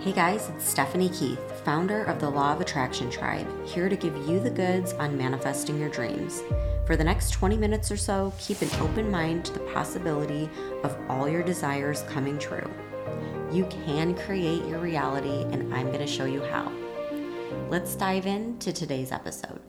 Hey guys, it's Stephanie Keith, founder of the Law of Attraction Tribe, here to give you the goods on manifesting your dreams. For the next 20 minutes or so, keep an open mind to the possibility of all your desires coming true. You can create your reality, and I'm going to show you how. Let's dive into today's episode.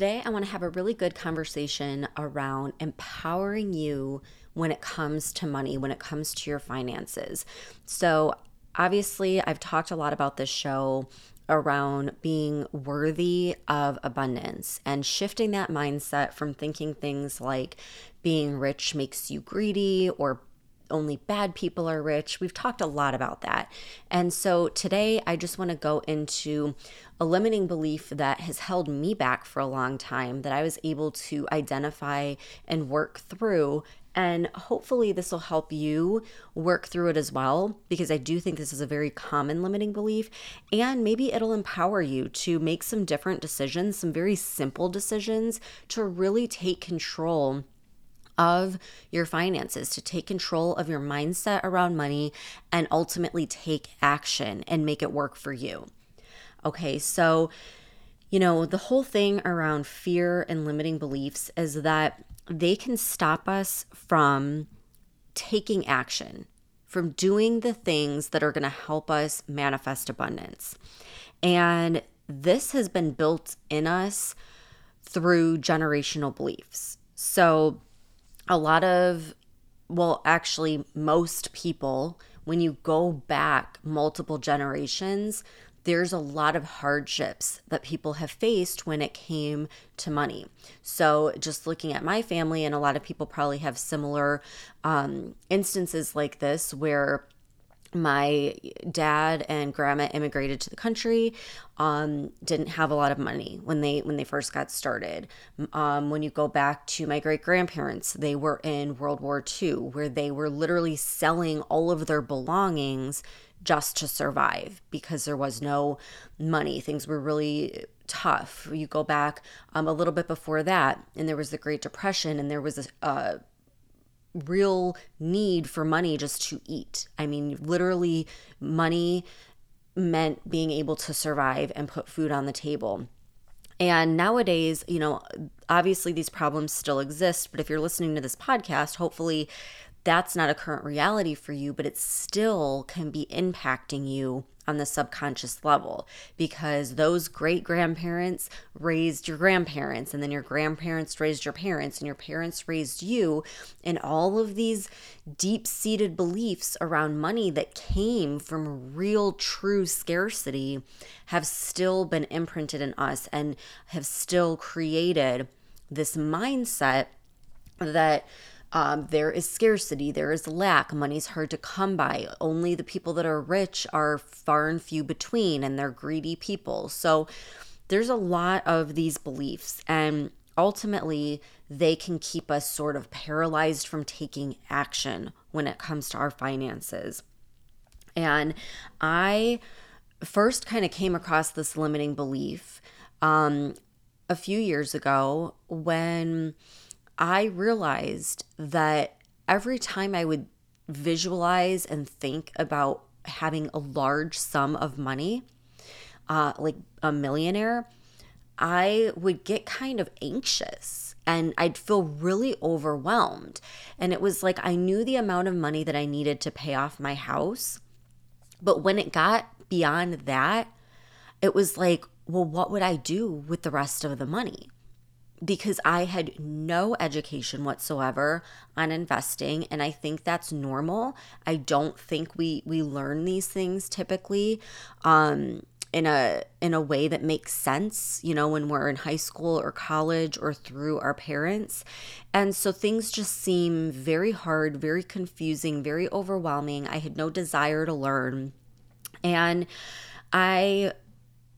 Today, I want to have a really good conversation around empowering you when it comes to money, when it comes to your finances. So, obviously, I've talked a lot about this show around being worthy of abundance and shifting that mindset from thinking things like being rich makes you greedy or only bad people are rich. We've talked a lot about that. And so today I just want to go into a limiting belief that has held me back for a long time that I was able to identify and work through. And hopefully, this will help you work through it as well, because I do think this is a very common limiting belief. And maybe it'll empower you to make some different decisions, some very simple decisions to really take control of your finances, to take control of your mindset around money, and ultimately take action and make it work for you. Okay, so, you know, the whole thing around fear and limiting beliefs is that they can stop us from taking action, from doing the things that are going to help us manifest abundance. And this has been built in us through generational beliefs. So, a lot of, well, actually, most people, when you go back multiple generations, there's a lot of hardships that people have faced when it came to money. So, just looking at my family, and a lot of people probably have similar um, instances like this where my dad and grandma immigrated to the country um, didn't have a lot of money when they when they first got started um, when you go back to my great grandparents they were in world war ii where they were literally selling all of their belongings just to survive because there was no money. Things were really tough. You go back um, a little bit before that, and there was the Great Depression, and there was a, a real need for money just to eat. I mean, literally, money meant being able to survive and put food on the table. And nowadays, you know, obviously these problems still exist, but if you're listening to this podcast, hopefully that's not a current reality for you, but it still can be impacting you on the subconscious level because those great grandparents raised your grandparents, and then your grandparents raised your parents, and your parents raised you. And all of these deep seated beliefs around money that came from real, true scarcity have still been imprinted in us and have still created this mindset that um, there is scarcity, there is lack, money's hard to come by. Only the people that are rich are far and few between, and they're greedy people. So there's a lot of these beliefs, and ultimately, they can keep us sort of paralyzed from taking action when it comes to our finances. And I first kind of came across this limiting belief um, a few years ago when I realized that every time I would visualize and think about having a large sum of money, uh, like a millionaire, I would get kind of anxious and I'd feel really overwhelmed. And it was like I knew the amount of money that I needed to pay off my house. But when it got beyond that, it was like, well, what would I do with the rest of the money? Because I had no education whatsoever on investing and I think that's normal. I don't think we we learn these things typically um in a in a way that makes sense, you know, when we're in high school or college or through our parents. And so things just seem very hard, very confusing, very overwhelming. I had no desire to learn. And I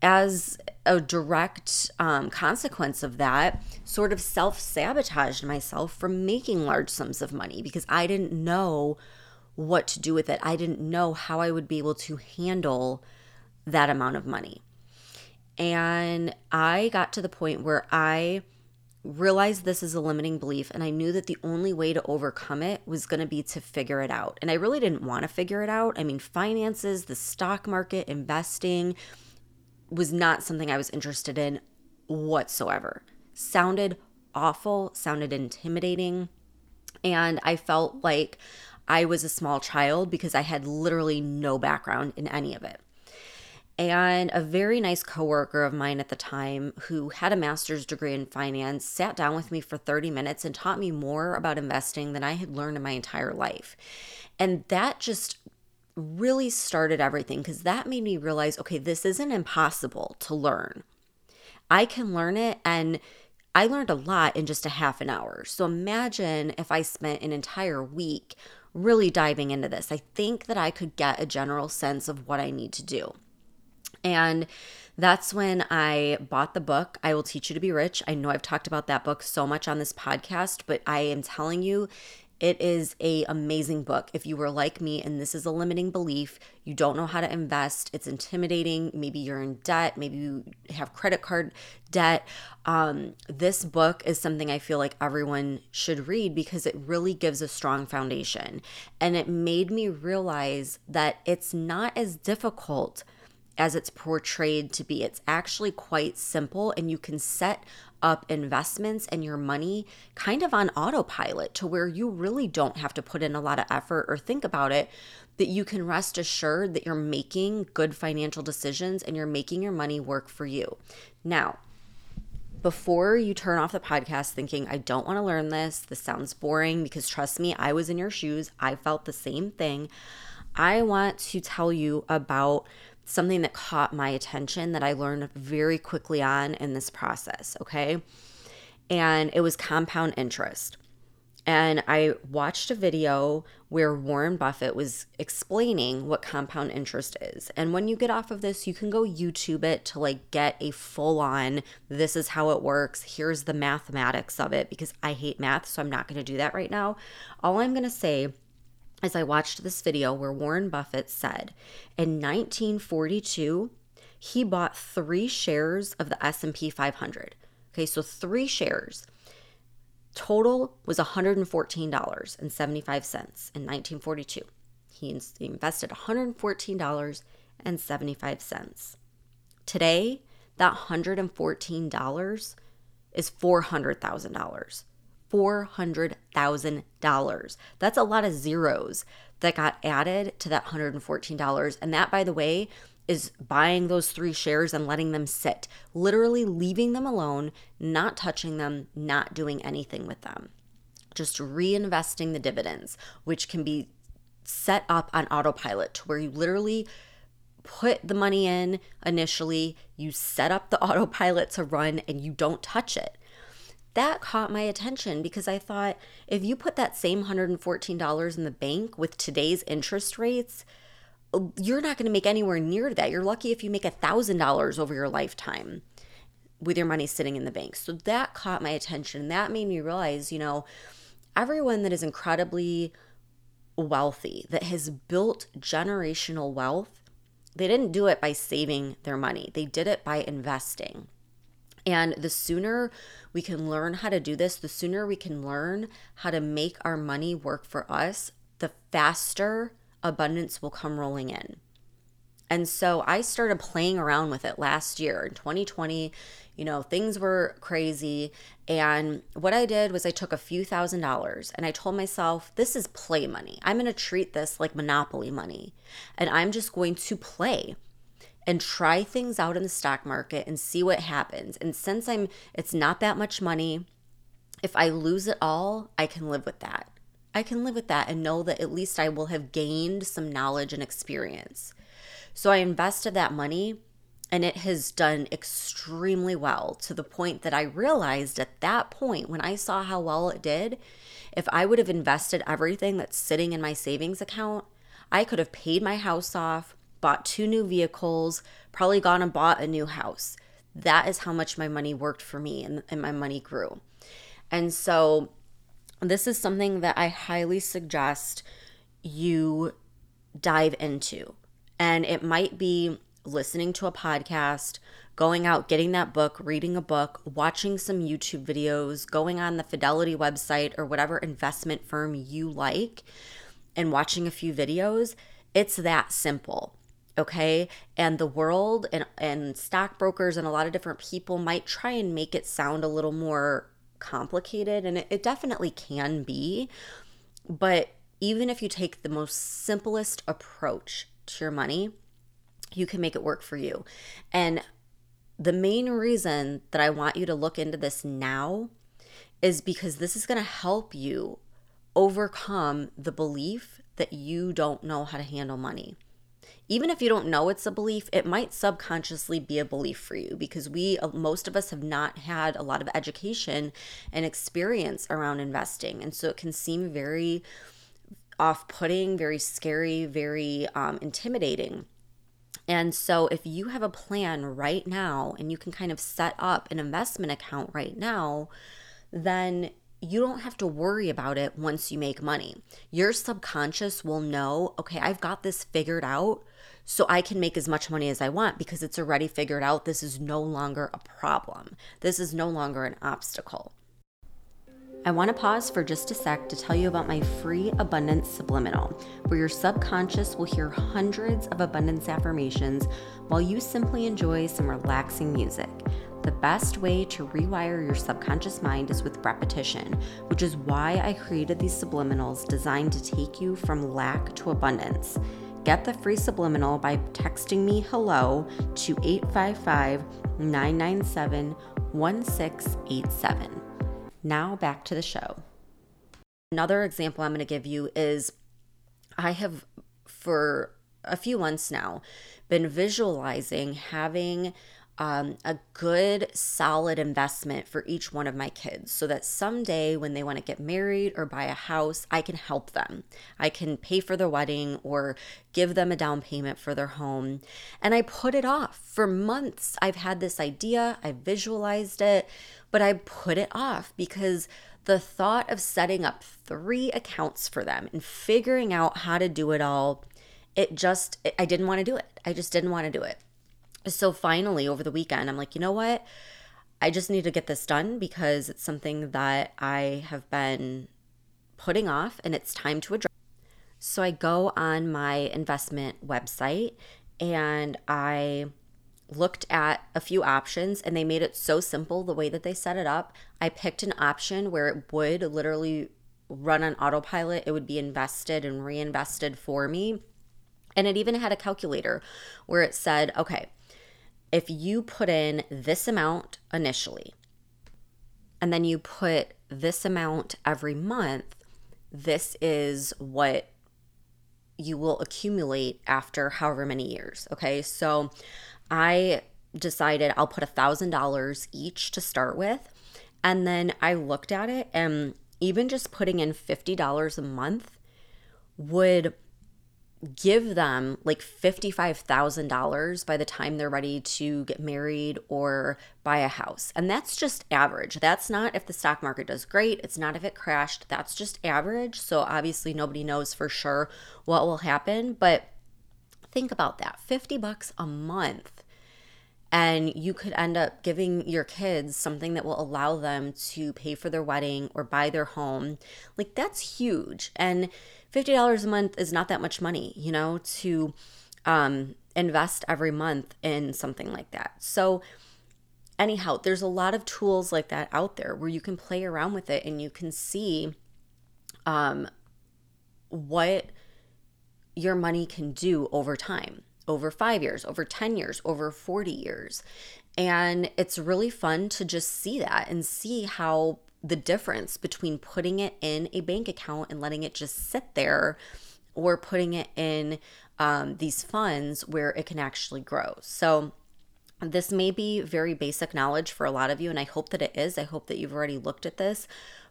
as a direct um, consequence of that, sort of self sabotaged myself from making large sums of money because I didn't know what to do with it. I didn't know how I would be able to handle that amount of money. And I got to the point where I realized this is a limiting belief and I knew that the only way to overcome it was going to be to figure it out. And I really didn't want to figure it out. I mean, finances, the stock market, investing was not something I was interested in whatsoever. Sounded awful, sounded intimidating, and I felt like I was a small child because I had literally no background in any of it. And a very nice coworker of mine at the time who had a master's degree in finance sat down with me for 30 minutes and taught me more about investing than I had learned in my entire life. And that just really started everything because that made me realize okay, this isn't impossible to learn. I can learn it and I learned a lot in just a half an hour. So imagine if I spent an entire week really diving into this. I think that I could get a general sense of what I need to do. And that's when I bought the book, I Will Teach You to Be Rich. I know I've talked about that book so much on this podcast, but I am telling you, it is a amazing book. If you were like me and this is a limiting belief, you don't know how to invest, it's intimidating, maybe you're in debt, maybe you have credit card debt. Um, this book is something I feel like everyone should read because it really gives a strong foundation. And it made me realize that it's not as difficult as it's portrayed to be. It's actually quite simple, and you can set up investments and your money kind of on autopilot to where you really don't have to put in a lot of effort or think about it. That you can rest assured that you're making good financial decisions and you're making your money work for you. Now, before you turn off the podcast thinking, I don't want to learn this, this sounds boring, because trust me, I was in your shoes. I felt the same thing. I want to tell you about something that caught my attention that I learned very quickly on in this process, okay? And it was compound interest. And I watched a video where Warren Buffett was explaining what compound interest is. And when you get off of this, you can go YouTube it to like get a full on this is how it works. Here's the mathematics of it because I hate math, so I'm not going to do that right now. All I'm going to say as I watched this video where Warren Buffett said in 1942 he bought 3 shares of the S&P 500. Okay, so 3 shares. Total was $114.75 in 1942. He invested $114.75. Today, that $114 is $400,000. $400,000. That's a lot of zeros that got added to that $114. And that, by the way, is buying those three shares and letting them sit, literally leaving them alone, not touching them, not doing anything with them, just reinvesting the dividends, which can be set up on autopilot to where you literally put the money in initially, you set up the autopilot to run, and you don't touch it that caught my attention because I thought if you put that same $114 in the bank with today's interest rates, you're not going to make anywhere near that. You're lucky if you make $1,000 over your lifetime with your money sitting in the bank. So that caught my attention. That made me realize, you know, everyone that is incredibly wealthy, that has built generational wealth, they didn't do it by saving their money, they did it by investing. And the sooner we can learn how to do this, the sooner we can learn how to make our money work for us, the faster abundance will come rolling in. And so I started playing around with it last year in 2020. You know, things were crazy. And what I did was I took a few thousand dollars and I told myself, this is play money. I'm going to treat this like monopoly money. And I'm just going to play and try things out in the stock market and see what happens. And since I'm it's not that much money, if I lose it all, I can live with that. I can live with that and know that at least I will have gained some knowledge and experience. So I invested that money and it has done extremely well to the point that I realized at that point when I saw how well it did, if I would have invested everything that's sitting in my savings account, I could have paid my house off, bought two new vehicles, probably gone and bought a new house. That is how much my money worked for me and, and my money grew. And so, this is something that I highly suggest you dive into. And it might be listening to a podcast, going out, getting that book, reading a book, watching some YouTube videos, going on the Fidelity website or whatever investment firm you like, and watching a few videos. It's that simple. Okay. And the world and, and stockbrokers and a lot of different people might try and make it sound a little more complicated, and it, it definitely can be. But even if you take the most simplest approach to your money, you can make it work for you. And the main reason that I want you to look into this now is because this is going to help you overcome the belief that you don't know how to handle money. Even if you don't know it's a belief, it might subconsciously be a belief for you because we, uh, most of us, have not had a lot of education and experience around investing. And so it can seem very off putting, very scary, very um, intimidating. And so, if you have a plan right now and you can kind of set up an investment account right now, then you don't have to worry about it once you make money. Your subconscious will know, okay, I've got this figured out, so I can make as much money as I want because it's already figured out this is no longer a problem. This is no longer an obstacle. I want to pause for just a sec to tell you about my free Abundance Subliminal, where your subconscious will hear hundreds of abundance affirmations while you simply enjoy some relaxing music. The best way to rewire your subconscious mind is with repetition, which is why I created these subliminals designed to take you from lack to abundance. Get the free subliminal by texting me hello to 855 997 1687. Now back to the show. Another example I'm going to give you is I have, for a few months now, been visualizing having um, a good, solid investment for each one of my kids so that someday when they want to get married or buy a house, I can help them. I can pay for their wedding or give them a down payment for their home. And I put it off for months. I've had this idea, I visualized it, but I put it off because the thought of setting up three accounts for them and figuring out how to do it all, it just, I didn't want to do it. I just didn't want to do it. So finally, over the weekend, I'm like, you know what? I just need to get this done because it's something that I have been putting off and it's time to address. So I go on my investment website and I looked at a few options and they made it so simple the way that they set it up. I picked an option where it would literally run on autopilot, it would be invested and reinvested for me. And it even had a calculator where it said, okay, if you put in this amount initially and then you put this amount every month, this is what you will accumulate after however many years. Okay. So I decided I'll put a thousand dollars each to start with. And then I looked at it and even just putting in $50 a month would give them like $55,000 by the time they're ready to get married or buy a house. And that's just average. That's not if the stock market does great. It's not if it crashed. That's just average. So obviously nobody knows for sure what will happen, but think about that. 50 bucks a month and you could end up giving your kids something that will allow them to pay for their wedding or buy their home. Like that's huge. And $50 a month is not that much money, you know, to um, invest every month in something like that. So, anyhow, there's a lot of tools like that out there where you can play around with it and you can see um, what your money can do over time over five years, over 10 years, over 40 years. And it's really fun to just see that and see how the difference between putting it in a bank account and letting it just sit there or putting it in um, these funds where it can actually grow. So, this may be very basic knowledge for a lot of you, and I hope that it is. I hope that you've already looked at this.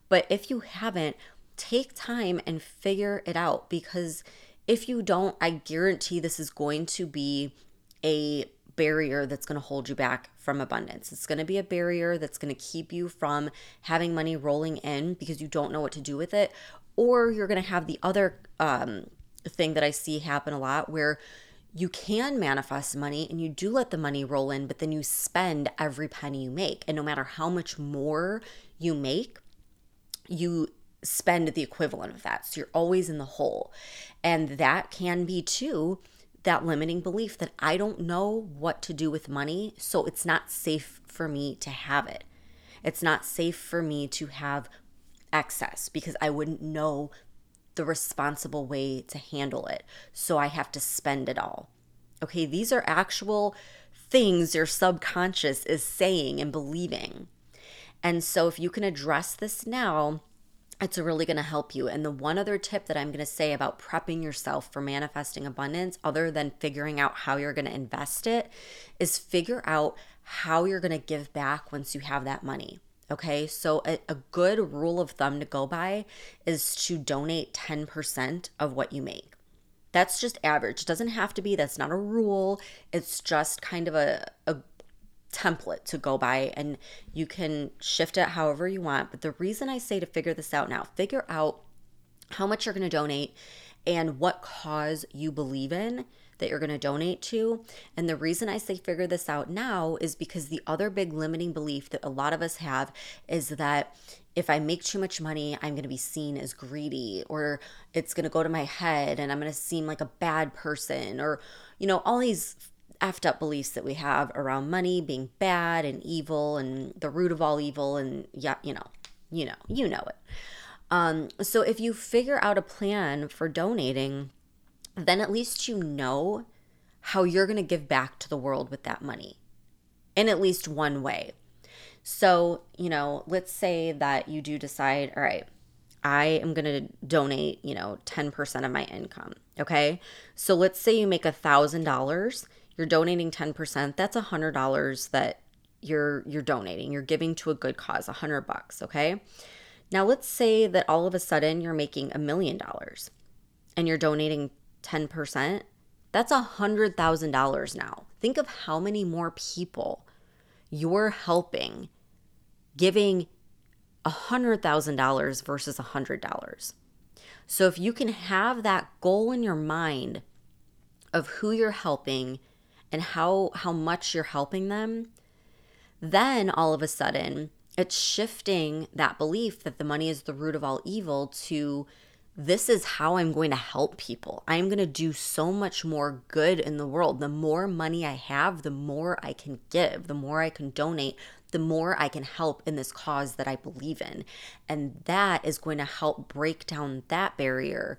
But if you haven't, take time and figure it out because if you don't, I guarantee this is going to be a barrier that's going to hold you back from abundance. It's going to be a barrier that's going to keep you from having money rolling in because you don't know what to do with it. Or you're going to have the other um, thing that I see happen a lot where you can manifest money and you do let the money roll in, but then you spend every penny you make. And no matter how much more you make, you spend the equivalent of that. So you're always in the hole. And that can be too that limiting belief that I don't know what to do with money, so it's not safe for me to have it. It's not safe for me to have excess because I wouldn't know the responsible way to handle it. So I have to spend it all. Okay, these are actual things your subconscious is saying and believing. And so if you can address this now, it's really going to help you. And the one other tip that I'm going to say about prepping yourself for manifesting abundance, other than figuring out how you're going to invest it, is figure out how you're going to give back once you have that money. Okay, so a, a, good rule of thumb to go by is to donate 10% of what you make. That's just average. It doesn't have to be, that's not a rule. It's just kind of a, a template to go by and you can shift it however you want. But the reason I say to figure this out now, figure out how much you're going to donate and what cause you believe in that you're going to donate to. And the reason I say figure this out now is because the other big limiting belief that a lot of us have is that if I make too much money, I'm going to be seen as greedy or it's going to go to my head and I'm going to seem like a bad person or, you know, all these effed up beliefs that we have around money being bad and evil and the root of all evil and yeah you know you know you know it um, so if you figure out a plan for donating then at least you know how you're going to give back to the world with that money in at least one way so you know let's say that you do decide all right I am going to donate, you know, 10% of my income. Okay. So let's say you make a thousand dollars you're donating 10%, that's a $100 that you're you're donating. You're giving to a good cause, a 100 bucks, okay? Now let's say that all of a sudden you're making a million dollars and you're donating 10%. That's a $100,000 now. Think of how many more people you're helping giving a $100,000 versus a $100. So if you can have that goal in your mind of who you're helping and how how much you're helping them, then all of a sudden it's shifting that belief that the money is the root of all evil to this is how I'm going to help people. I'm going to do so much more good in the world. The more money I have, the more I can give, the more I can donate, the more I can help in this cause that I believe in. And that is going to help break down that barrier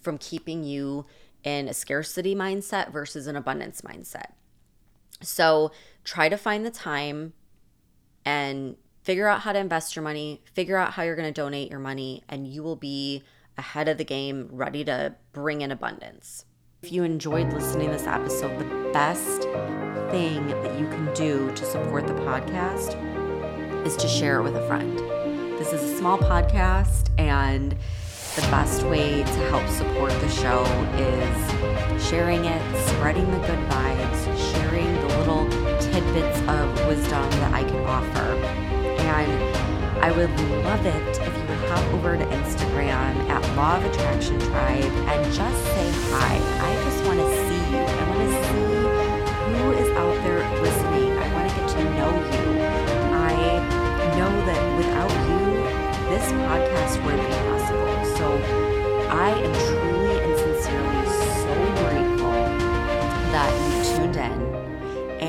from keeping you in a scarcity mindset versus an abundance mindset. So try to find the time and figure out how to invest your money, figure out how you're going to donate your money, and you will be ahead of the game, ready to bring in abundance. If you enjoyed listening to this episode, the best thing that you can do to support the podcast is to share it with a friend. This is a small podcast and the best way to help support the show is sharing it, spreading the good vibes, sharing the little tidbits of wisdom that I can offer. And I would love it if you would hop over to Instagram at Law of Attraction Tribe and just say hi. I just want to see you. I want to see who is out there listening. I want to get to know you. I know that without you, this podcast wouldn't be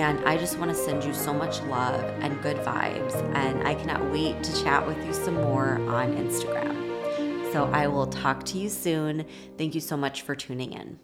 And I just want to send you so much love and good vibes. And I cannot wait to chat with you some more on Instagram. So I will talk to you soon. Thank you so much for tuning in.